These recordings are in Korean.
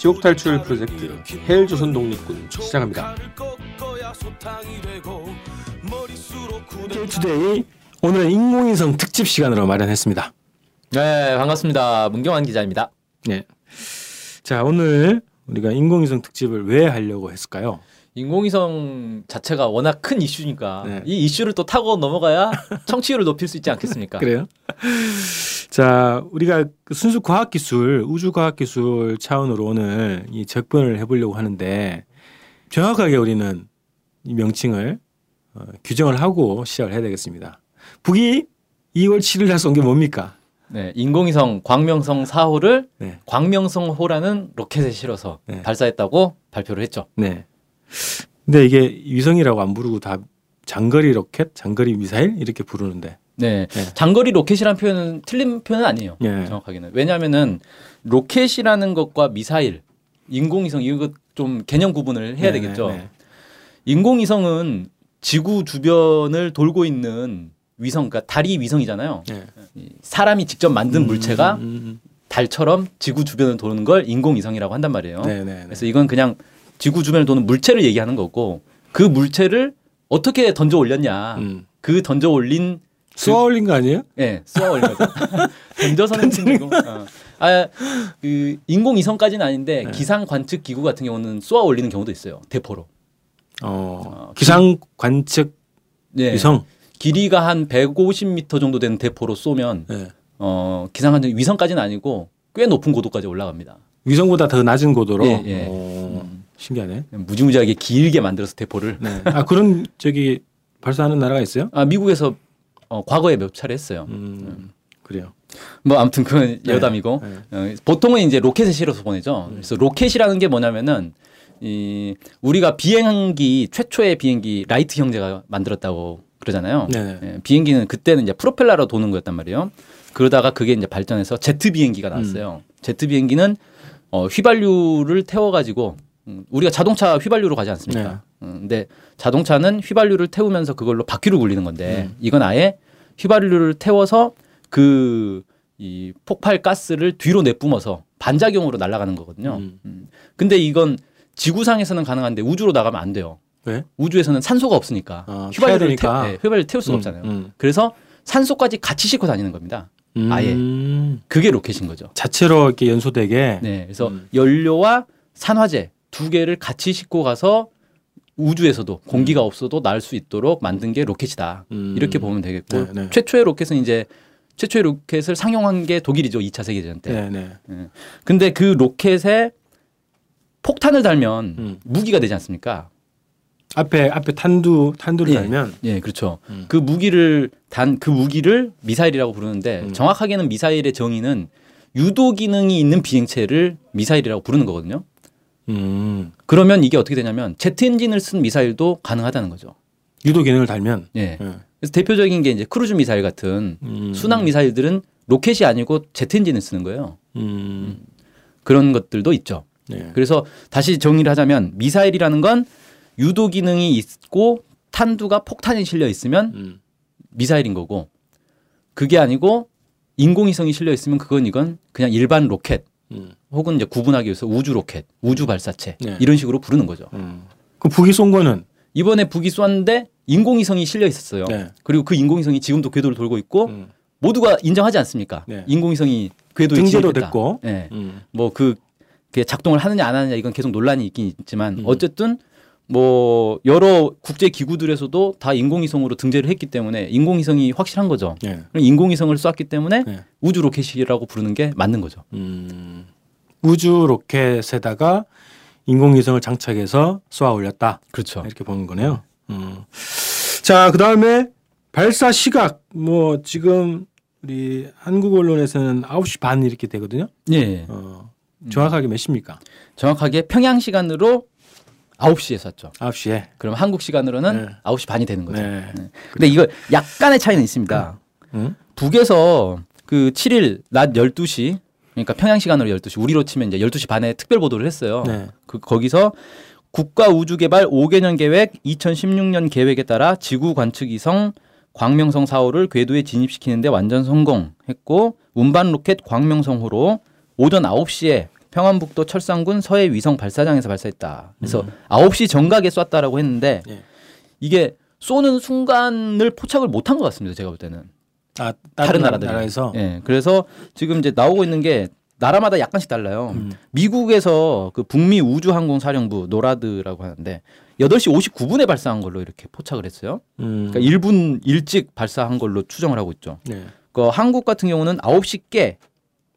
지옥 탈출 프로젝트 헬조선 독립군 시작합니다. Today 오늘은 인공위성 특집 시간으로 마련했습니다. 네, 반갑습니다. 문경환 기자입니다. 네. 자, 오늘 우리가 인공위성 특집을 왜 하려고 했을까요? 인공위성 자체가 워낙 큰 이슈니까 네. 이 이슈를 또 타고 넘어가야 청취율을 높일 수 있지 않겠습니까? 그래요? 자, 우리가 그 순수 과학기술, 우주과학기술 차원으로 오늘 이 접근을 해보려고 하는데 정확하게 우리는 이 명칭을 어, 규정을 하고 시작을 해야 되겠습니다. 북이 2월 7일 날 쏜 게 뭡니까? 네, 인공위성 광명성 4호를 네. 광명성 호라는 로켓에 실어서 네. 발사했다고 발표를 했죠. 네. 근데 이게 위성이라고 안 부르고 다 장거리 로켓, 장거리 미사일 이렇게 부르는데. 네, 네. 장거리 로켓이라는 표현은 틀린 표현은 아니에요. 예. 정확하게는 왜냐하면은 로켓이라는 것과 미사일, 인공위성 이거 좀 개념 구분을 해야 네, 되겠죠. 네, 네. 인공위성은 지구 주변을 돌고 있는 위성, 그러니까 달이 위성이잖아요. 네. 이 사람이 직접 만든 물체가 음, 달처럼 지구 주변을 도는 걸 인공위성이라고 한단 말이에요. 네, 네, 네. 그래서 이건 그냥 지구 주변을 도는 물체를 얘기하는 거고 그 물체를 어떻게 던져 올렸냐. 음. 그 던져 올린 쏘아 올린 거 아니에요? 예, 쏘아 올린 거죠. 던져서는 친구. 어. 아, 그 인공위성까지는 아닌데 네. 기상 관측 기구 같은 경우는 쏘아 올리는 경우도 있어요. 대포로. 어, 어, 기상 관측 네. 위성. 길이가 한 150m 정도 되는 대포로 쏘면 네. 어, 기상 관측 위성까지는 아니고 꽤 높은 고도까지 올라갑니다. 위성보다 더 낮은 고도로. 예, 예. 어, 음. 신기하네. 무지무지하게 길게 만들어서 대포를 네. 아 그런 저기 발사하는 나라가 있어요? 아, 미국에서 어, 과거에 몇 차례 했어요. 음, 그래요. 뭐 아무튼 그건 여담이고 네. 어, 보통은 이제 로켓에 실어서 보내죠. 그래서 로켓이라는 게 뭐냐면은 이 우리가 비행기 최초의 비행기 라이트 형제가 만들었다고 그러잖아요. 네. 예, 비행기는 그때는 이제 프로펠러로 도는 거였단 말이에요. 그러다가 그게 이제 발전해서 제트 비행기가 나왔어요. 제트 비행기는 어, 휘발유를 태워가지고 음, 우리가 자동차 휘발유로 가지 않습니까? 네. 음, 근데 자동차는 휘발유를 태우면서 그걸로 바퀴를 굴리는 건데 음. 이건 아예 휘발유를 태워서 그 이 폭발 가스를 뒤로 내뿜어서 반작용으로 날아가는 거거든요. 음. 음. 근데 이건 지구상에서는 가능한데 우주로 나가면 안 돼요. 왜? 우주에서는 산소가 없으니까 아, 휘발유를. 태, 네, 휘발유 태울 수가 음, 없잖아요. 음. 그래서 산소까지 같이 싣고 다니는 겁니다. 아예. 음. 그게 로켓인 거죠. 자체로 이렇게 연소되게. 네, 그래서 음. 연료와 산화제 두 개를 같이 싣고 가서 우주에서도 공기가 없어도 날 수 있도록 만든 게 로켓이다. 음. 이렇게 보면 되겠고 네, 네. 최초의 로켓은 이제 최초의 로켓을 상용한 게 독일이죠. 2차 세계대전 때. 네, 네. 근데 그 로켓에 폭탄을 달면 음. 무기가 되지 않습니까? 앞에 앞에 탄두 탄두를 예. 달면 예, 그렇죠. 음. 그 무기를 단 그 무기를 미사일이라고 부르는데 음. 정확하게는 미사일의 정의는 유도 기능이 있는 비행체를 미사일이라고 부르는 거거든요. 음. 그러면 이게 어떻게 되냐면 제트 엔진을 쓴 미사일도 가능하다는 거죠. 유도 기능을 달면. 예. 예. 그래서 대표적인 게 이제 크루즈 미사일 같은 음. 순항 미사일들은 로켓이 아니고 제트 엔진을 쓰는 거예요. 음. 그런 것들도 있죠. 네. 그래서 다시 정리를 하자면 미사일이라는 건 유도 기능이 있고 탄두가 폭탄이 실려 있으면 음. 미사일인 거고 그게 아니고 인공위성이 실려 있으면 그건 이건 그냥 일반 로켓 음. 혹은 이제 구분하기 위해서 우주 로켓, 우주 발사체 네. 이런 식으로 부르는 거죠. 음. 그 북이 쏜 거는 이번에 북이 쐈는데 인공위성이 실려 있었어요. 네. 그리고 그 인공위성이 지금도 궤도를 돌고 있고 음. 모두가 인정하지 않습니까? 네. 인공위성이 궤도에 등재도. 됐고. 네. 음. 뭐그 작동을 하느냐 안 하느냐 이건 계속 논란이 있긴 있지만 음. 어쨌든 뭐 여러 국제 기구들에서도 다 인공위성으로 등재를 했기 때문에 인공위성이 확실한 거죠. 예. 그럼 인공위성을 쐈기 때문에 네. 우주 로켓이라고 부르는 게 맞는 거죠. 음. 우주 로켓에다가 인공위성을 장착해서 쏘아 올렸다. 그렇죠. 이렇게 보는 거네요. 음. 자, 그 다음에 발사 시각. 뭐, 지금 우리 한국 언론에서는 9시 반 이렇게 되거든요. 예. 어, 정확하게 몇 시입니까? 정확하게 평양 시간으로 9시에 쐈죠. 9시에. 그럼 한국 시간으로는 네. 9시 반이 되는 거죠. 네. 근데 이거 약간의 차이는 있습니다. 응? 북에서 그 7일 낮 12시 그러니까 평양 시간으로 12시 우리로 치면 이제 12시 반에 특별 보도를 했어요. 네. 그 거기서 국가 우주 개발 5개년 계획 2016년 계획에 따라 지구 관측 위성 광명성 4호를 궤도에 진입시키는데 완전 성공했고 운반 로켓 광명성호로 오전 9시에 평안북도 철산군 서해 위성 발사장에서 발사했다. 그래서 음. 9시 정각에 쐈다라고 했는데 예. 이게 쏘는 순간을 포착을 못한 것 같습니다. 제가 볼 때는. 아, 다른 나라들 나라에서 예. 그래서 지금 이제 나오고 있는 게 나라마다 약간씩 달라요. 음. 미국에서 그 북미 우주항공사령부 노라드라고 하는데 8시 59분에 발사한 걸로 이렇게 포착을 했어요. 음. 그러니까 1분 일찍 발사한 걸로 추정을 하고 있죠. 네. 그 한국 같은 경우는 9시 깨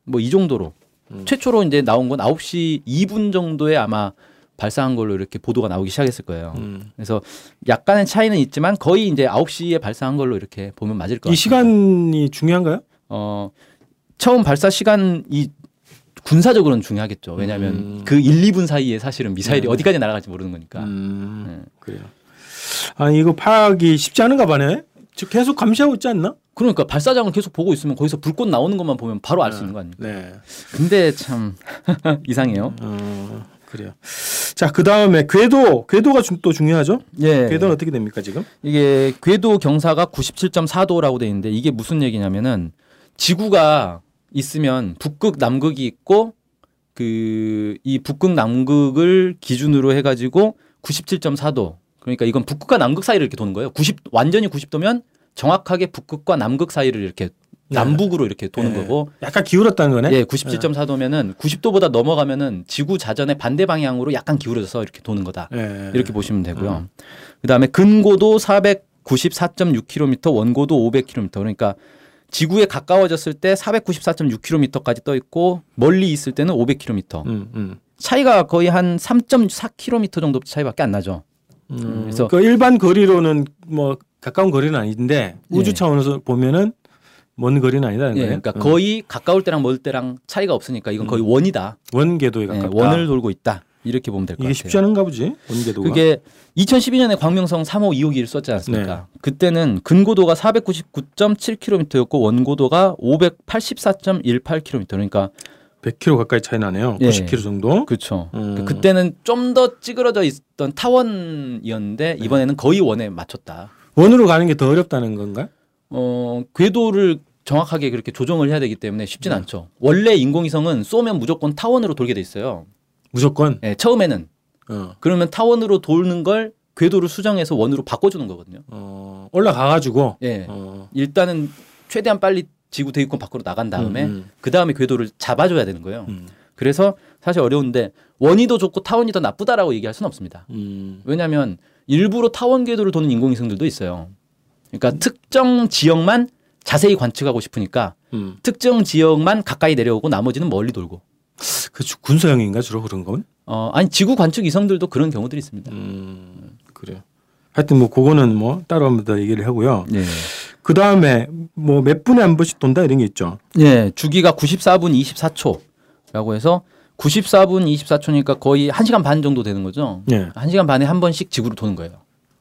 뭐 이 정도로 음. 최초로 이제 나온 건 9시 2분 정도에 아마 발사한 걸로 이렇게 보도가 나오기 시작했을 거예요. 음. 그래서 약간의 차이는 있지만 거의 이제 9시에 발사한 걸로 이렇게 보면 맞을 것 같아요. 이 시간이 중요한가요? 어 처음 발사 시간이 군사적으로는 중요하겠죠. 왜냐하면 음. 그 1, 2분 사이에 사실은 미사일이 네. 어디까지 날아갈지 모르는 거니까. 음. 네. 그래요. 아니 이거 파악이 쉽지 않은가 봐네. 즉 계속 감시하고 있지 않나? 그러니까 발사장을 계속 보고 있으면 거기서 불꽃 나오는 것만 보면 바로 알수 있는 거 아닙니까? 네. 근데 참 이상해요. 어, 그래요. 자, 그 다음에 궤도, 궤도가 좀 또 중요하죠? 예. 궤도는 어떻게 됩니까 지금? 이게 궤도 경사가 97.4도라고 돼 있는데 이게 무슨 얘기냐면은 지구가 있으면 북극 남극이 있고 그 이 북극 남극을 기준으로 해가지고 97.4도 그러니까 이건 북극과 남극 사이를 이렇게 도는 거예요. 90 완전히 90도면 정확하게 북극과 남극 사이를 이렇게 네. 남북으로 이렇게 도는 네. 거고 약간 기울었다는 거네. 예, 97.4도면은 90도보다 넘어가면은 지구 자전의 반대 방향으로 약간 기울어져서 이렇게 도는 거다. 예. 이렇게 보시면 되고요. 그다음에 근고도 494.6km, 원고도 500km. 그러니까 지구에 가까워졌을 때 494.6km까지 떠 있고 멀리 있을 때는 500km. 음, 음. 차이가 거의 한 3.4km 정도 차이밖에 안 나죠. 음, 그래서- 그 일반 거리로는 뭐 가까운 거리는 아닌데 우주 예. 차원에서 보면은 먼 거리는 아니다는 예, 거예요. 그러니까 음. 거의 가까울 때랑 멀 때랑 차이가 없으니까 이건 거의 원이다. 원 궤도에 예, 가깝다. 원을 돌고 있다. 이렇게 보면 될것 이게 같아요. 쉽지 않은가 보지. 원 궤도가. 그게 2012년에 광명성 3호 2호기를 썼지 않습니까? 네. 그때는 근고도가 499.7km였고 원고도가 584.18km. 그러니까 100km 가까이 차이 나네요. 예. 90km 정도. 그렇죠. 음. 그때는 좀 더 찌그러져 있던 타원이었는데 네. 이번에는 거의 원에 맞췄다. 원으로 가는 게 더 어렵다는 건가? 어, 궤도를 정확하게 그렇게 조정을 해야 되기 때문에 쉽진 네. 않죠. 원래 인공위성은 쏘면 무조건 타원으로 돌게 돼 있어요. 무조건. 예, 처음에는 어. 그러면 타원으로 도는 걸 궤도를 수정해서 원으로 바꿔주는 거거든요. 어, 올라가가지고. 예, 어. 일단은 최대한 빨리 지구 대기권 밖으로 나간 다음에 음, 그 다음에 궤도를 잡아줘야 되는 거예요. 음, 그래서 사실 어려운데 원이 더 좋고 타원이 더 나쁘다라고 얘기할 수는 없습니다. 음. 왜냐하면 일부러 타원 궤도를 도는 인공위성들도 있어요. 그러니까 특정 지역만 자세히 관측하고 싶으니까 음. 특정 지역만 가까이 내려오고 나머지는 멀리 돌고. 그 주- 군사형인가 주로 그런 건? 어, 아니 지구 관측 위성들도 그런 경우들이 있습니다. 음, 그래요. 하여튼 뭐 그거는 뭐 따로 한번 더 얘기를 하고요. 네. 그 다음에 뭐 몇 분에 한 번씩 돈다 이런 게 있죠. 네, 주기가 94분 24초라고 해서 94분 24초니까 거의 1시간 반 정도 되는 거죠. 예. 1시간 반에 한 번씩 지구를 도는 거예요.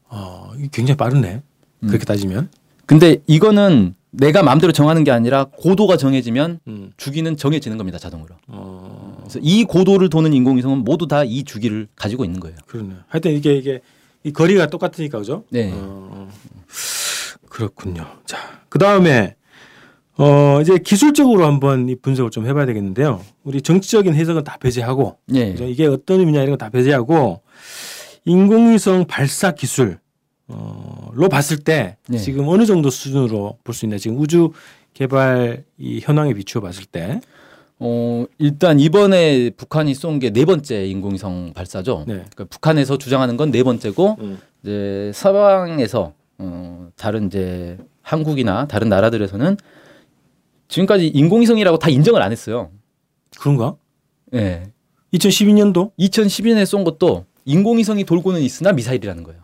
어, 굉장히 빠르네. 음. 그렇게 따지면. 근데 이거는 내가 마음대로 정하는 게 아니라 고도가 정해지면 음. 주기는 정해지는 겁니다, 자동으로. 어, 그래서 이 고도를 도는 인공위성은 모두 다 이 주기를 가지고 있는 거예요. 그러네. 하여튼 이게 이게 이 거리가 똑같으니까 그죠? 네. 어, 그렇군요. 자, 그 다음에 어 이제 기술적으로 한번 이 분석을 좀 해봐야 되겠는데요. 우리 정치적인 해석은 다 배제하고 예. 그죠? 이게 어떤 의미냐 이런 거 다 배제하고 인공위성 발사 기술 어로 봤을 때 네. 지금 어느 정도 수준으로 볼 수 있나 지금 우주 개발 이 현황에 비추어 봤을 때 어, 일단 이번에 북한이 쏜 게 네 번째 인공위성 발사죠. 네. 그러니까 북한에서 주장하는 건 네 번째고 음. 이제 서방에서 어, 다른 이제 한국이나 다른 나라들에서는 지금까지 인공위성이라고 다 인정을 안 했어요. 그런가? 예. 2012년도 2012년에 쏜 것도 인공위성이 돌고는 있으나 미사일이라는 거예요.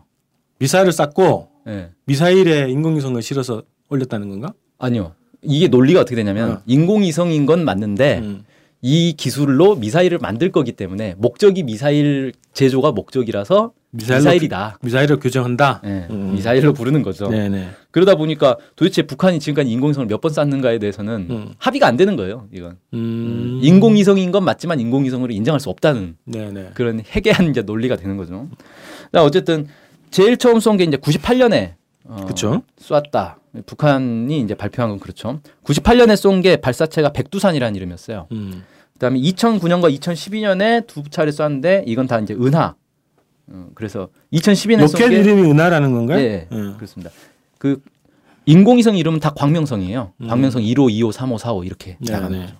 미사일을 쐈고 예. 미사일에 인공위성을 실어서 올렸다는 건가? 아니요. 이게 논리가 어떻게 되냐면 어. 인공위성인 건 맞는데 음. 이 기술로 미사일을 만들 거기 때문에 목적이 미사일 제조가 목적이라서 미사일로 미사일이다. 미사일을 규정한다. 예, 음. 미사일로 부르는 거죠. 네네. 그러다 보니까 도대체 북한이 지금까지 인공위성을 몇 번 쐈는가에 대해서는 음. 합의가 안 되는 거예요. 이건 음. 인공위성인 건 맞지만 인공위성으로 인정할 수 없다는 네네. 그런 해괴한 이제 논리가 되는 거죠. 자, 어쨌든 제일 처음 쏜 게 이제 98년에 어, 그쵸. 쐈다. 북한이 이제 발표한 건 그렇죠. 98년에 쏜 게 발사체가 백두산이라는 이름이었어요. 음. 그다음에 2009년과 2012년에 두 차례 쐈는데 이건 다 이제 은하. 어, 그래서 2012년에 쏜 로켓 게 이름이 은하라는 건가요? 예, 응. 그렇습니다. 그 인공위성 이름은 다 광명성이에요. 음. 광명성 1호, 2호, 3호, 4호 이렇게 네, 나가는 네. 거죠.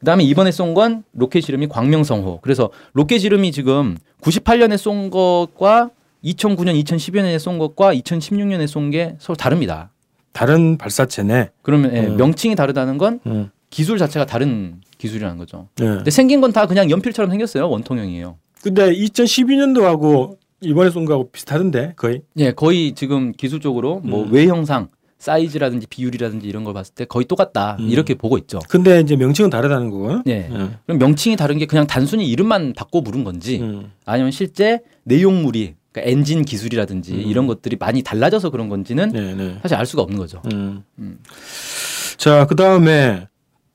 그다음에 이번에 쏜 건 로켓 이름이 광명성호. 그래서 로켓 이름이 지금 98년에 쏜 것과 2009년, 2012년에 쏜 것과 2016년에 쏜 게 서로 다릅니다. 다른 발사체네. 그러면 예, 음. 명칭이 다르다는 건 응. 기술 자체가 다른 기술이라는 거죠. 네. 근데 생긴 건 다 그냥 연필처럼 생겼어요. 원통형이에요. 근데 2012년도하고 이번에 쏜 거하고 비슷하던데 거의. 예, 거의 지금 기술적으로 뭐 음. 외형상 사이즈라든지 비율이라든지 이런 걸 봤을 때 거의 똑같다 음. 이렇게 보고 있죠. 근데 이제 명칭은 다르다는 거고. 예. 응. 그럼 명칭이 다른 게 그냥 단순히 이름만 바꿔 부른 건지 응. 아니면 실제 내용물이 그러니까 엔진 기술이라든지 음. 이런 것들이 많이 달라져서 그런 건지는 네, 네. 사실 알 수가 없는 거죠. 음. 음. 자, 그 다음에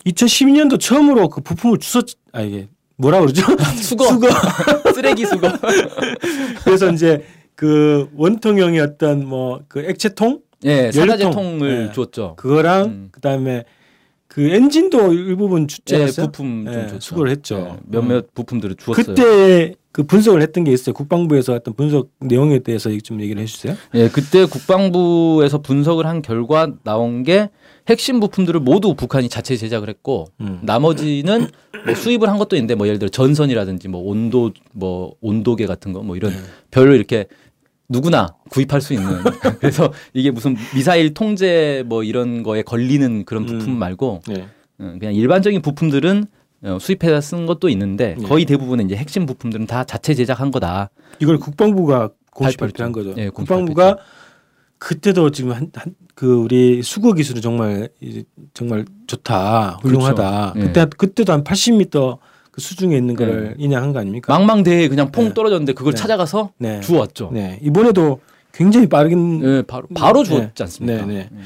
2012년도 처음으로 그 부품을 주웠, 아, 이게 뭐라 그러죠? 수거, 쓰레기 수거. 그래서 이제 그 원통형의 어떤 뭐 그 액체통? 예, 사다제 연료통. 통을 예. 주었죠. 그거랑 음. 그 다음에 그 엔진도 일부분 예, 않았어요? 부품 좀 예, 줬죠. 수거를 했죠. 예, 몇몇 부품들을 주었어요. 그때 그 분석을 했던 게 있어요. 국방부에서 어떤 분석 내용에 대해서 좀 얘기를 해주세요. 예, 그때 국방부에서 분석을 한 결과 나온 게 핵심 부품들을 모두 북한이 자체 제작을 했고 음. 나머지는 뭐 수입을 한 것도 있는데 뭐 예를 들어 전선이라든지 뭐 온도 뭐 온도계 같은 거 뭐 이런 네. 별로 이렇게 누구나 구입할 수 있는 그래서 이게 무슨 미사일 통제 뭐 이런 거에 걸리는 그런 부품 음. 말고 네. 어, 그냥 일반적인 부품들은 어, 수입해서 쓴 것도 있는데 네. 거의 대부분의 이제 핵심 부품들은 다 자체 제작한 거다. 이걸 국방부가 공식. 발표한 거죠. 예, 공식 국방부가 그때도 지금 한, 한, 그 우리 수거 기술이 정말 이제 정말 좋다, 훌륭하다. 그렇죠. 예. 그때 그때도 한 80m 그 수중에 있는 거를 예. 인양한 거 아닙니까? 망망대해에 그냥 퐁 네. 떨어졌는데 그걸 네. 찾아가서 네. 주웠죠. 네. 이번에도 굉장히 빠르긴. 예, 바로 바로 네. 주었지 않습니까? 네, 네. 음.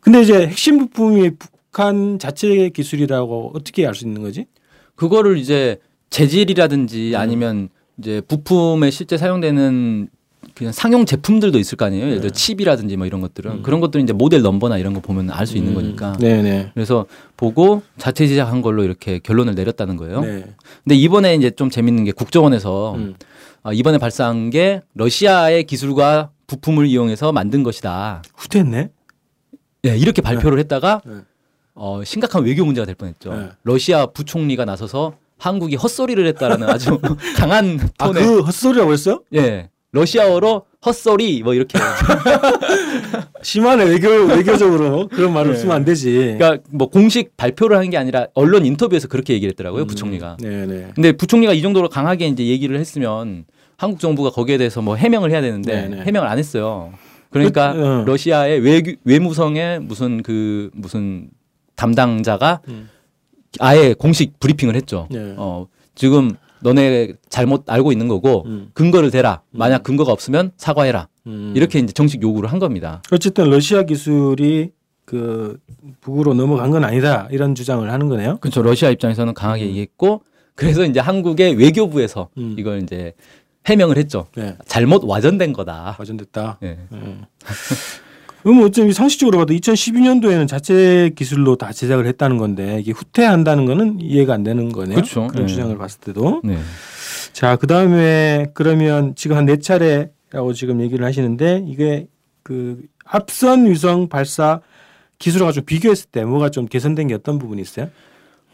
근데 이제 핵심 부품이 북한 자체 기술이라고 어떻게 알 수 있는 거지? 그거를 이제 재질이라든지 음. 아니면 이제 부품에 실제 사용되는 그냥 상용 제품들도 있을 거 아니에요. 예를 들어 네. 칩이라든지 뭐 이런 것들은 음. 그런 것들은 이제 모델 넘버나 이런 거 보면 알 수 있는 음. 거니까. 네, 네. 그래서 보고 자체 제작한 걸로 이렇게 결론을 내렸다는 거예요. 네. 근데 이번에 이제 좀 재밌는 게 국정원에서 음. 아, 이번에 발사한 게 러시아의 기술과 부품을 이용해서 만든 것이다. 후퇴했네. 예, 이렇게 발표를 했다가 네. 어, 심각한 외교 문제가 될 뻔했죠. 네. 러시아 부총리가 나서서 한국이 헛소리를 했다라는 아주 강한 아, 톤에 그 헛소리라고 했어요? 예 러시아어로 헛소리 뭐 이렇게 심하네 외교 외교적으로 그런 말을 네. 쓰면 안 되지. 그러니까 뭐 공식 발표를 한 게 아니라 언론 인터뷰에서 그렇게 얘기를 했더라고요 음, 부총리가. 네, 네. 근데 부총리가 이 정도로 강하게 이제 얘기를 했으면 한국 정부가 거기에 대해서 뭐 해명을 해야 되는데 네, 네. 해명을 안 했어요. 그러니까 그, 어. 러시아의 외교, 외무성의 무슨 그 무슨 담당자가 음. 아예 공식 브리핑을 했죠. 네. 어, 지금 너네 잘못 알고 있는 거고 음. 근거를 대라. 만약 근거가 없으면 사과해라. 음. 이렇게 이제 정식 요구를 한 겁니다. 어쨌든 러시아 기술이 그 북으로 넘어간 건 아니다 이런 주장을 하는 거네요. 그렇죠. 러시아 입장에서는 강하게 음. 얘기했고 그래서 이제 한국의 외교부에서 음. 이걸 이제 해명을 했죠. 네, 잘못 와전된 거다. 와전됐다. 예. 음. 그럼 어쩜 상식적으로 봐도 2012년도에는 자체 기술로 다 제작을 했다는 건데 이게 후퇴한다는 거는 이해가 안 되는 거네요. 그렇죠. 런 네. 주장을 봤을 때도. 네. 자, 그 다음에 그러면 지금 한 네 차례라고 지금 얘기를 하시는데 이게 그 앞선 위성 발사 기술을 가지고 비교했을 때 뭐가 좀 개선된 게 어떤 부분이 있어요?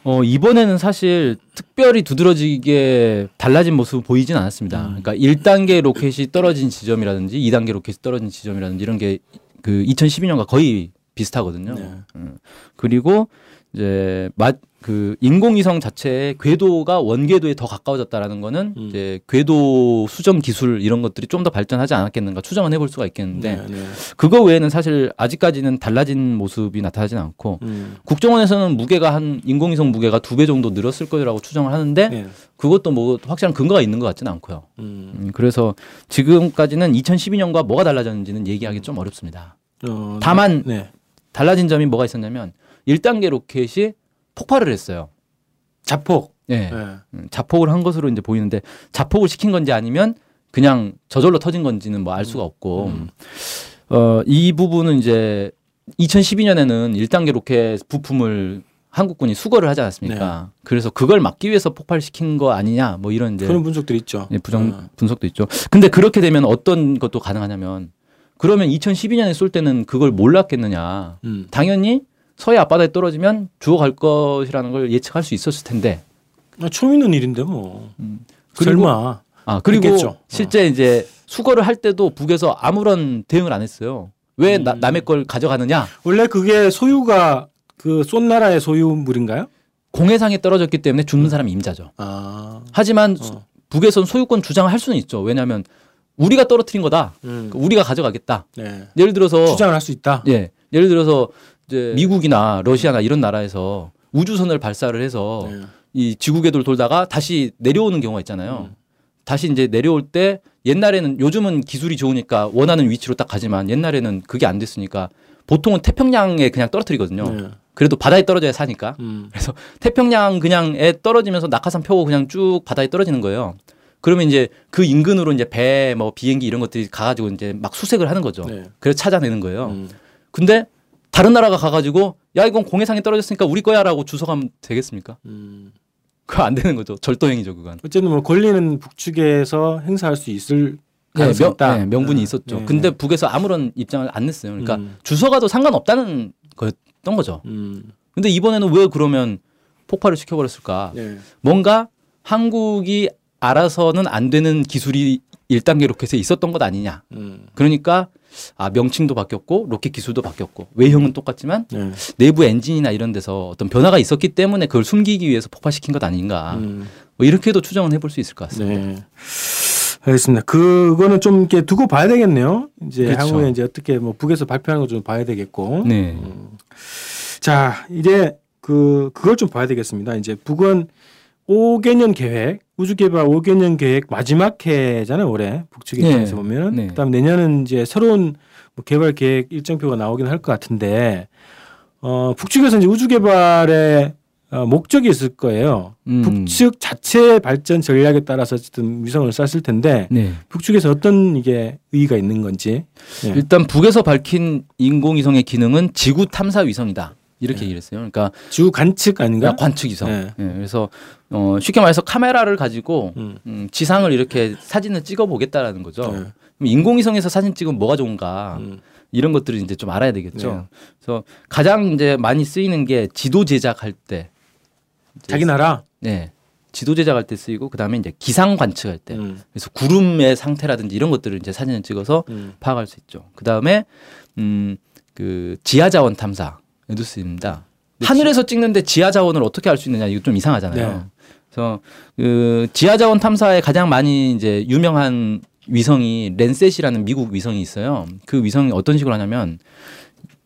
어, 이번에는 사실 특별히 두드러지게 달라진 모습 보이진 않았습니다. 음. 그러니까 1단계 로켓이 떨어진 지점이라든지 2단계 로켓이 떨어진 지점이라든지 이런 게 그 2012년과 거의 비슷하거든요. 네. 음. 그리고 이제 맛 그 인공위성 자체의 궤도가 원궤도에 더 가까워졌다라는 거는 음. 이제 궤도 수정 기술 이런 것들이 좀 더 발전하지 않았겠는가 추정은 해볼 수가 있겠는데 네, 네. 그거 외에는 사실 아직까지는 달라진 모습이 나타나진 않고 음. 국정원에서는 무게가 한 인공위성 무게가 두 배 정도 늘었을 거라고 추정을 하는데 네. 그것도 뭐 확실한 근거가 있는 것 같지는 않고요. 음. 음, 그래서 지금까지는 2012년과 뭐가 달라졌는지는 얘기하기 좀 어렵습니다. 어, 다만 네. 달라진 점이 뭐가 있었냐면 1단계 로켓이 폭발을 했어요. 자폭. 예. 네. 음, 자폭을 한 것으로 이제 보이는데 자폭을 시킨 건지 아니면 그냥 저절로 터진 건지는 뭐 알 수가 없고 음. 어, 이 부분은 이제 2012년에는 1단계 로켓 부품을 한국군이 수거를 하지 않았습니까? 그래서 그걸 막기 위해서 폭발시킨 거 아니냐 뭐 이런 이제 그런 분석들이 있죠. 예, 부정 어. 분석도 있죠. 근데 그렇게 되면 어떤 것도 가능하냐면 그러면 2012년에 쏠 때는 그걸 몰랐겠느냐. 음. 당연히 서해 앞바다에 떨어지면 죽어갈 것이라는 걸 예측할 수 있었을 텐데. 아, 처음 있는 일인데 뭐. 음. 그리고- 설마. 아 그리고 했겠죠. 어. 실제 이제 수거를 할 때도 북에서 아무런 대응을 안 했어요. 왜 나- 음. 남의 걸 가져가느냐? 원래 그게 소유가 그 쏜 나라의 소유물인가요? 공해상에 떨어졌기 때문에 죽는 사람이 임자죠. 아. 하지만 어. 북에선 소유권 주장을 할 수는 있죠. 왜냐하면 우리가 떨어뜨린 거다. 음. 우리가 가져가겠다. 네. 예를 들어서 주장을 할 수 있다. 예. 예를 들어서 이제 미국이나 러시아나 이런 나라에서 우주선을 발사를 해서 네. 이 지구 궤도를 돌다가 다시 내려오는 경우가 있잖아요. 음. 다시 이제 내려올 때 옛날에는 요즘은 기술이 좋으니까 원하는 위치로 딱 가지만 옛날에는 그게 안 됐으니까 보통은 태평양에 그냥 떨어뜨리거든요. 네. 그래도 바다에 떨어져야 사니까. 음. 태평양 그냥에 떨어지면서 낙하산 펴고 그냥 쭉 바다에 떨어지는 거예요. 그러면 이제 그 인근으로 이제 배, 뭐 비행기 이런 것들이 가가지고 이제 막 수색을 하는 거죠. 네. 그래서 찾아내는 거예요. 음. 근데 다른 나라가 가가지고 야 이건 공해상에 떨어졌으니까 우리 거야라고 주워가면 되겠습니까? 음. 그거 안 되는 거죠. 절도행위죠 그건. 어쨌든 뭐 권리는 북측에서 행사할 수 있을 네, 명. 네, 명분이 네. 있었죠. 네. 근데 북에서 아무런 입장을 안 냈어요. 그러니까 음. 주서가도 상관없다는 거였던 거죠. 음. 근데 이번에는 왜 그러면 폭발을 시켜버렸을까? 네. 뭔가 한국이 알아서는 안 되는 기술이 1단계 로켓에 있었던 것 아니냐. 음. 그러니까 아 명칭도 바뀌었고 로켓 기술도 바뀌었고 외형은 똑같지만 네. 내부 엔진이나 이런 데서 어떤 변화가 있었기 때문에 그걸 숨기기 위해서 폭발시킨 것 아닌가. 음. 뭐 이렇게도 추정은 해볼 수 있을 것 같습니다. 네. 알겠습니다. 그거는 좀 이렇게 두고 봐야 되겠네요. 이제 그렇죠. 향후에 이제 어떻게 뭐 북에서 발표하는 거좀 봐야 되겠고. 네. 음. 자, 이제 그 그걸 좀 봐야 되겠습니다. 이제 북은 5개년 계획, 우주 개발 5개년 계획 마지막 해잖아요, 올해. 북측 네. 입장에서 보면은. 네. 그 다음 내년은 이제 새로운 뭐 개발 계획 일정표가 나오긴 할 것 같은데 어, 북측에서 이제 우주 개발의 어, 목적이 있을 거예요. 음. 북측 자체 발전 전략에 따라서 어쨌든 위성을 쐈을 텐데 네. 북측에서 어떤 이게 의의가 있는 건지. 네. 일단 북에서 밝힌 인공위성의 기능은 지구 탐사 위성이다. 이렇게 네. 얘기를 했어요. 그러니까 지구 관측 아닌가? 관측 위성. 네. 예, 그래서 어, 쉽게 말해서 카메라를 가지고 음. 음, 지상을 이렇게 사진을 찍어 보겠다라는 거죠. 네. 그럼 인공위성에서 사진 찍으면 뭐가 좋은가 음. 이런 것들을 이제 좀 알아야 되겠죠. 네. 그래서 가장 이제 많이 쓰이는 게 지도 제작할 때, 자기 나라. 네, 지도 제작할 때 쓰이고 그 다음에 이제 기상 관측할 때, 음. 그래서 구름의 상태라든지 이런 것들을 이제 사진을 찍어서 음. 파악할 수 있죠. 그 다음에 음, 그 지하 자원 탐사 네, 하늘에서 찍는데 지하 자원을 어떻게 알 수 있느냐 이거 좀 이상하잖아요. 네. 그래서 그 지하 자원 탐사에 가장 많이 이제 유명한 위성이 랜셋이라는 미국 위성이 있어요. 그 위성이 어떤 식으로 하냐면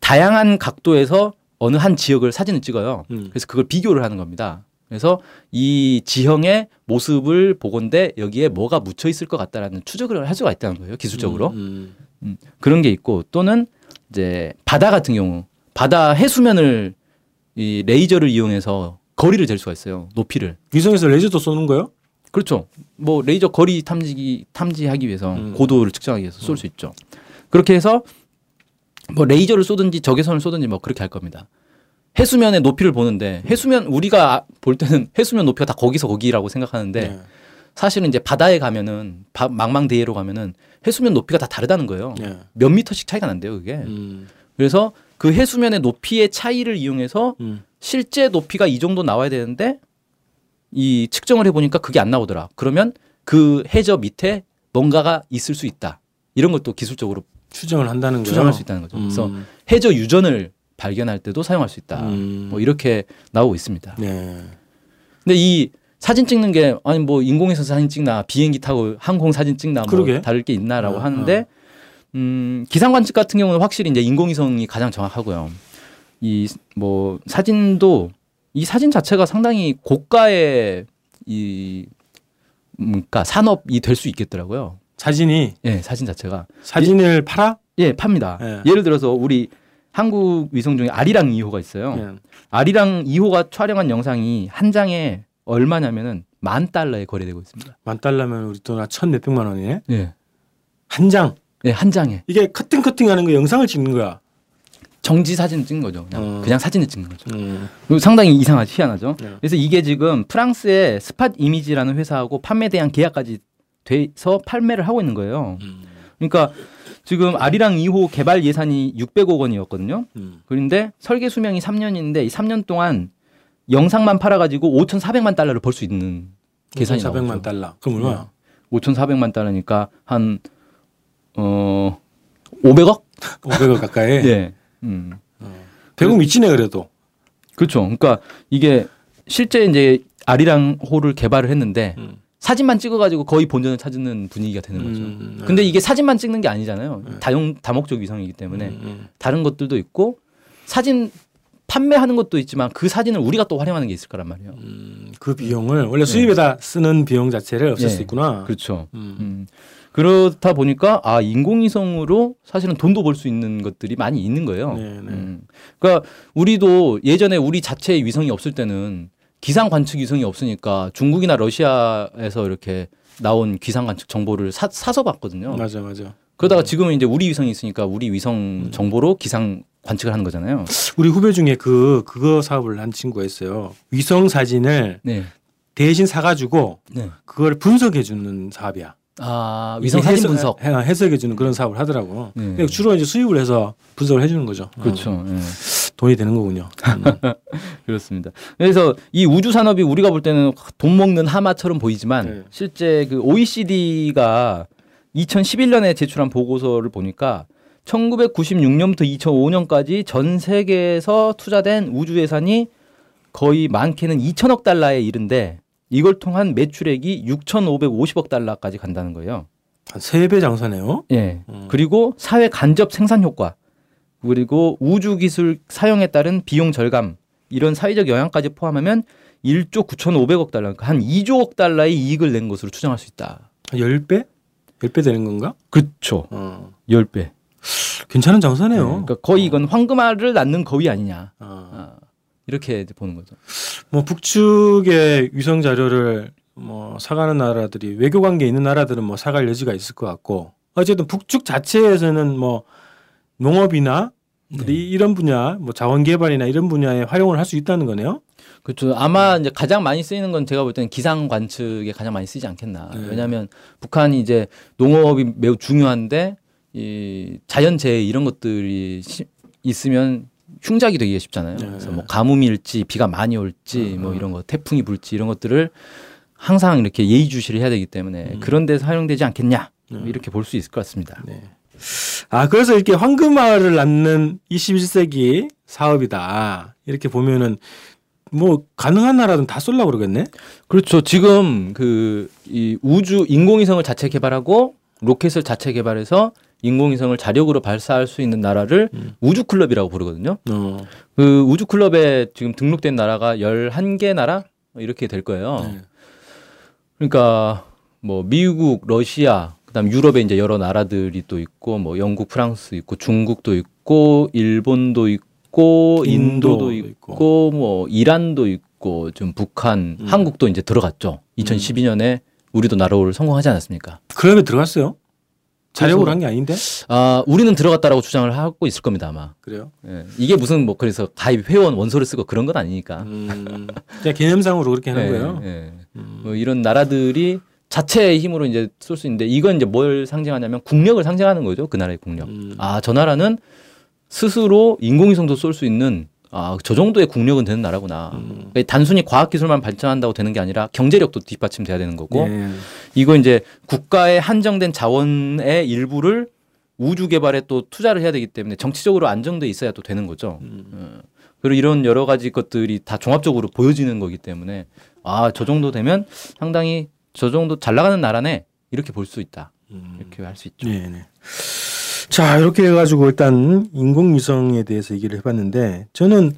다양한 각도에서 어느 한 지역을 사진을 찍어요. 음. 그래서 그걸 비교를 하는 겁니다. 그래서 이 지형의 모습을 보건대 여기에 뭐가 묻혀 있을 것 같다라는 추적을 할 수가 있다는 거예요. 기술적으로. 음. 음, 그런 게 있고 또는 이제 바다 같은 경우 바다 해수면을 이 레이저를 이용해서 거리를 잴 수가 있어요. 높이를. 위성에서 레이저도 쏘는 거요? 그렇죠. 뭐 레이저 거리 탐지기 탐지하기 위해서 음. 고도를 측정하기 위해서 쏠 수 있죠. 그렇게 해서 뭐 레이저를 쏘든지 적외선을 쏘든지 뭐 그렇게 할 겁니다. 해수면의 높이를 보는데 해수면 우리가 볼 때는 해수면 높이가 다 거기서 거기라고 생각하는데 네. 사실은 이제 바다에 가면은 바- 망망대해로 가면은 해수면 높이가 다 다르다는 거예요. 네. 몇 미터씩 차이가 난대요, 그게. 음. 그래서 그 해수면의 높이의 차이를 이용해서 음. 실제 높이가 이 정도 나와야 되는데 이 측정을 해보니까 그게 안 나오더라. 그러면 그 해저 밑에 뭔가가 있을 수 있다. 이런 것도 기술적으로 추정을 한다는 거예요. 추정할 수 있다는 거죠. 그래서 음. 해저 유전을 발견할 때도 사용할 수 있다. 음. 뭐 이렇게 나오고 있습니다. 네. 근데 이 사진 찍는 게 아니 뭐 인공위성 사진 찍나 비행기 타고 항공 사진 찍나 뭐 그러게. 다를 게 있나라고 어, 하는데 음 기상 관측 같은 경우는 확실히 이제 인공위성이 가장 정확하고요. 이 뭐 사진도 이 사진 자체가 상당히 고가의 이 뭔가 산업이 될 수 있겠더라고요. 사진이 예, 사진 자체가 사진을 팔아? 예 팝니다. 예. 예를 들어서 우리 한국 위성 중에 아리랑 2호가 있어요. 예. 아리랑 2호가 촬영한 영상이 한 장에 얼마냐면은 만 달러에 거래되고 있습니다. 만 달러면 우리 돈천 몇백만 원이네. 예. 한 장. 예, 한 장에. 이게 커팅 커팅 하는 거 영상을 찍는 거야. 정지 사진을 찍는 거죠. 그냥, 어. 그냥 사진을 찍는 거죠. 음. 그리고 상당히 이상하죠, 희한하죠. 네. 그래서 이게 지금 프랑스의 스팟 이미지라는 회사하고 판매 대한 계약까지 돼서 판매를 하고 있는 거예요. 음. 그러니까 지금 아리랑 2호 개발 예산이 600억 원이었거든요. 음. 그런데 설계 수명이 3년인데 이 3년 동안 영상만 팔아가지고 5,400만 달러를 벌 수 있는 계산이 400만 나오죠. 달러. 그럼 얼마? 5,400만 달러니까 한 어, 500억? 500억 가까이. 예. 음. 100억 미치네 그래도. 그렇죠. 그러니까 이게 실제 이제 아리랑 호를 개발을 했는데 음. 사진만 찍어가지고 거의 본전을 찾는 분위기가 되는 거죠. 음, 근데 네. 이게 사진만 찍는 게 아니잖아요. 네. 다용 다목적 위성이기 때문에 음, 음. 다른 것들도 있고 사진 판매하는 것도 있지만 그 사진을 우리가 또 활용하는 게 있을 거란 말이에요. 음, 그 비용을 원래 수입에다 쓰는 비용 자체를 없앨 네. 수 있구나. 그렇죠. 음. 음. 그렇다 보니까 아 인공위성으로 사실은 돈도 벌 수 있는 것들이 많이 있는 거예요. 네, 네. 음. 그러니까 우리도 예전에 우리 자체의 위성이 없을 때는 기상 관측 위성이 없으니까 중국이나 러시아에서 이렇게 나온 기상 관측 정보를 사, 사서 봤거든요. 맞아, 맞아. 그러다가 지금은 이제 우리 위성이 있으니까 우리 위성 정보로 기상 관측을 하는 거잖아요. 우리 후배 중에 그 그거 사업을 한 친구가 있어요. 위성 사진을 네. 대신 사가지고 네. 그걸 분석해 주는 사업이야. 아 위성 사진 분석. 해석해 주는 그런 사업을 하더라고. 네. 주로 이제 수입을 해서 분석을 해주는 거죠. 그렇죠. 어, 예. 돈이 되는 거군요. 음. 그렇습니다. 그래서 이 우주 산업이 우리가 볼 때는 돈 먹는 하마처럼 보이지만 네. 실제 그 OECD가 2011년에 제출한 보고서를 보니까 1996년부터 2005년까지 전 세계에서 투자된 우주 예산이 거의 많게는 2천억 달러에 이른데 이걸 통한 매출액이 6,550억 달러까지 간다는 거예요. 한세 배 장사네요. 예. 음. 그리고 사회 간접 생산 효과 그리고 우주 기술 사용에 따른 비용 절감 이런 사회적 영향까지 포함하면 1조 9,500억 달러 그러니까 한 2조억 달러의 이익을 낸 것으로 추정할 수 있다. 한 10배? 10배 되는 건가? 그렇죠. 어. 10배. 괜찮은 장사네요. 그러니까 거의 이건 황금알을 낳는 거위 아니냐. 어. 아, 이렇게 보는 거죠. 뭐 북측의 위성 자료를 뭐 사가는 나라들이 외교 관계 있는 나라들은 뭐 사갈 여지가 있을 것 같고 어쨌든 북측 자체에서는 뭐 농업이나 네. 이- 이런 분야 뭐 자원 개발이나 이런 분야에 활용을 할 수 있다는 거네요. 그렇죠. 아마 이제 가장 많이 쓰이는 건 제가 볼 때는 기상 관측에 가장 많이 쓰이지 않겠나. 네. 왜냐하면 북한이 이제 농업이 매우 중요한데 이 자연재해 이런 것들이 시- 있으면 흉작이 되기가 쉽잖아요. 네. 그래서 뭐 가뭄이 일지 비가 많이 올지 음, 뭐 음. 이런 거 태풍이 불지 이런 것들을 항상 이렇게 예의주시를 해야 되기 때문에 음. 그런 데서 활용되지 않겠냐 뭐 음. 이렇게 볼 수 있을 것 같습니다. 네. 아 그래서 이렇게 황금알을 낳는 21세기 사업이다 이렇게 보면은 뭐 가능한 나라는 다 쏠라 그러겠네. 그렇죠. 지금 그 이 우주 인공위성을 자체 개발하고 로켓을 자체 개발해서 인공위성을 자력으로 발사할 수 있는 나라를 음. 우주 클럽이라고 부르거든요. 어. 그 우주 클럽에 지금 등록된 나라가 11개 나라 이렇게 될 거예요. 네. 그러니까 뭐 미국, 러시아, 그다음 유럽에 이제 여러 나라들이 또 있고 뭐 영국, 프랑스 있고 중국도 있고 일본도 있고 인도도 인도도 있고, 뭐 이란도 있고 좀 북한, 음. 한국도 이제 들어갔죠. 2012년에 우리도 나라를 성공하지 않았습니까? 클럽에 들어갔어요. 자력으로 한 게 아닌데 아, 우리는 들어갔다라고 주장을 하고 있을 겁니다, 아마. 그래요. 예. 이게 무슨 뭐 그래서 가입 회원 원서를 쓰고 그런 건 아니니까. 음, 그냥 개념상으로 그렇게 하는 예, 거예요. 예. 음. 뭐 이런 나라들이 자체의 힘으로 이제 쏠 수 있는데 이건 이제 뭘 상징하냐면 국력을 상징하는 거죠. 그 나라의 국력. 음. 아, 저 나라는 스스로 인공위성도 쏠 수 있는 아, 저 정도의 국력은 되는 나라구나. 음. 그러니까 단순히 과학 기술만 발전한다고 되는 게 아니라 경제력도 뒷받침돼야 되는 거고 예. 이거 이제 국가의 한정된 자원의 일부를 우주 개발에 또 투자를 해야 되기 때문에 정치적으로 안정돼 있어야 또 되는 거죠. 음. 어. 그리고 이런 여러 가지 것들이 다 종합적으로 보여지는 거기 때문에 아, 저 정도 되면 상당히 저 정도 잘 나가는 나라네. 이렇게 볼 수 있다. 음. 이렇게 할 수 있죠. 네, 네. 자, 이렇게 해가지고 일단 인공위성에 대해서 얘기를 해봤는데 저는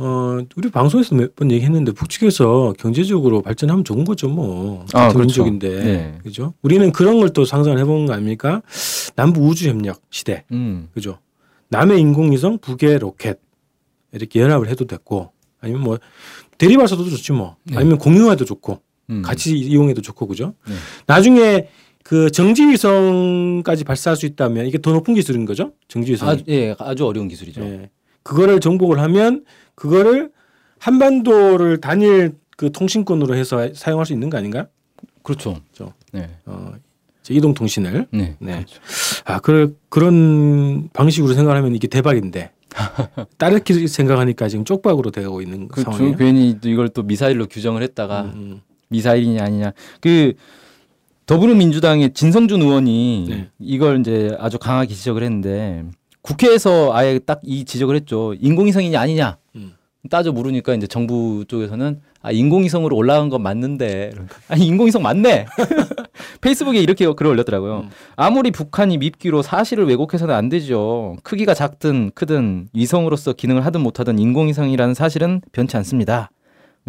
어 우리 방송에서 몇 번 얘기했는데 북측에서 경제적으로 발전하면 좋은 거죠, 뭐. 아, 같은 그렇죠. 네. 그죠? 우리는 그런 걸 또 상상을 해본 거 아닙니까? 남북 우주 협력 시대, 음. 그죠? 남의 인공위성, 북의 로켓 이렇게 연합을 해도 됐고, 아니면 뭐 대리발사도 좋지 뭐, 네. 아니면 공유해도 좋고, 음. 같이 이용해도 좋고, 그죠? 네. 나중에 그 정지위성까지 발사할 수 있다면 이게 더 높은 기술인 거죠? 정지위성. 아주, 예, 아주 어려운 기술이죠. 예. 그거를 정복을 하면 그거를 한반도를 단일 그 통신권으로 해서 사용할 수 있는 거 아닌가? 그렇죠. 그렇죠. 네. 어, 이동 통신을. 네. 네. 그렇죠. 아, 그 그런 방식으로 생각하면 이게 대박인데. 다르게 생각하니까 지금 쪽박으로 되고 있는 그, 상황이에요. 저 괜히 또 이걸 또 미사일로 규정을 했다가 음, 음. 미사일이냐 아니냐. 그 더불어민주당의 진성준 의원이 네. 이걸 이제 아주 강하게 지적을 했는데 국회에서 아예 딱 이 지적을 했죠. 인공위성이냐 아니냐. 음. 따져 물으니까 이제 정부 쪽에서는 아 인공위성으로 올라간 건 맞는데 아니 인공위성 맞네 페이스북에 이렇게 글을 올렸더라고요 음. 아무리 북한이 밉기로 사실을 왜곡해서는 안 되죠 크기가 작든 크든 위성으로서 기능을 하든 못하든 인공위성이라는 사실은 변치 않습니다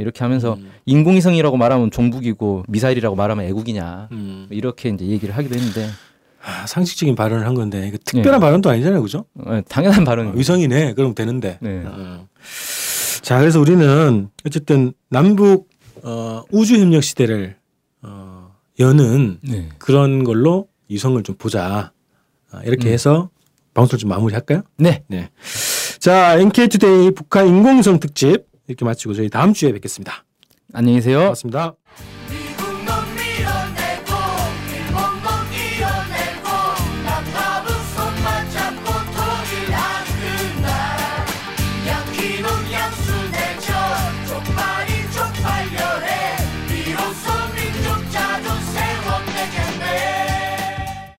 이렇게 하면서 음. 인공위성이라고 말하면 종북이고 미사일이라고 말하면 애국이냐 음. 이렇게 이제 얘기를 하기도 했는데 아, 상식적인 발언을 한 건데 이거 특별한 발언도 아니잖아요, 그죠? 어, 당연한 발언이죠 위성이네, 그럼 되는데. 네. 어. 자, 그래서 우리는 어쨌든 남북 어, 우주 협력 시대를 어, 여는 네. 그런 걸로 위성을 좀 보자. 아, 이렇게 음. 해서 방송을 좀 마무리할까요? 네. 자, NK투데이 북한 인공위성 특집 이렇게 마치고 저희 다음 주에 뵙겠습니다. 안녕히 계세요 고맙습니다.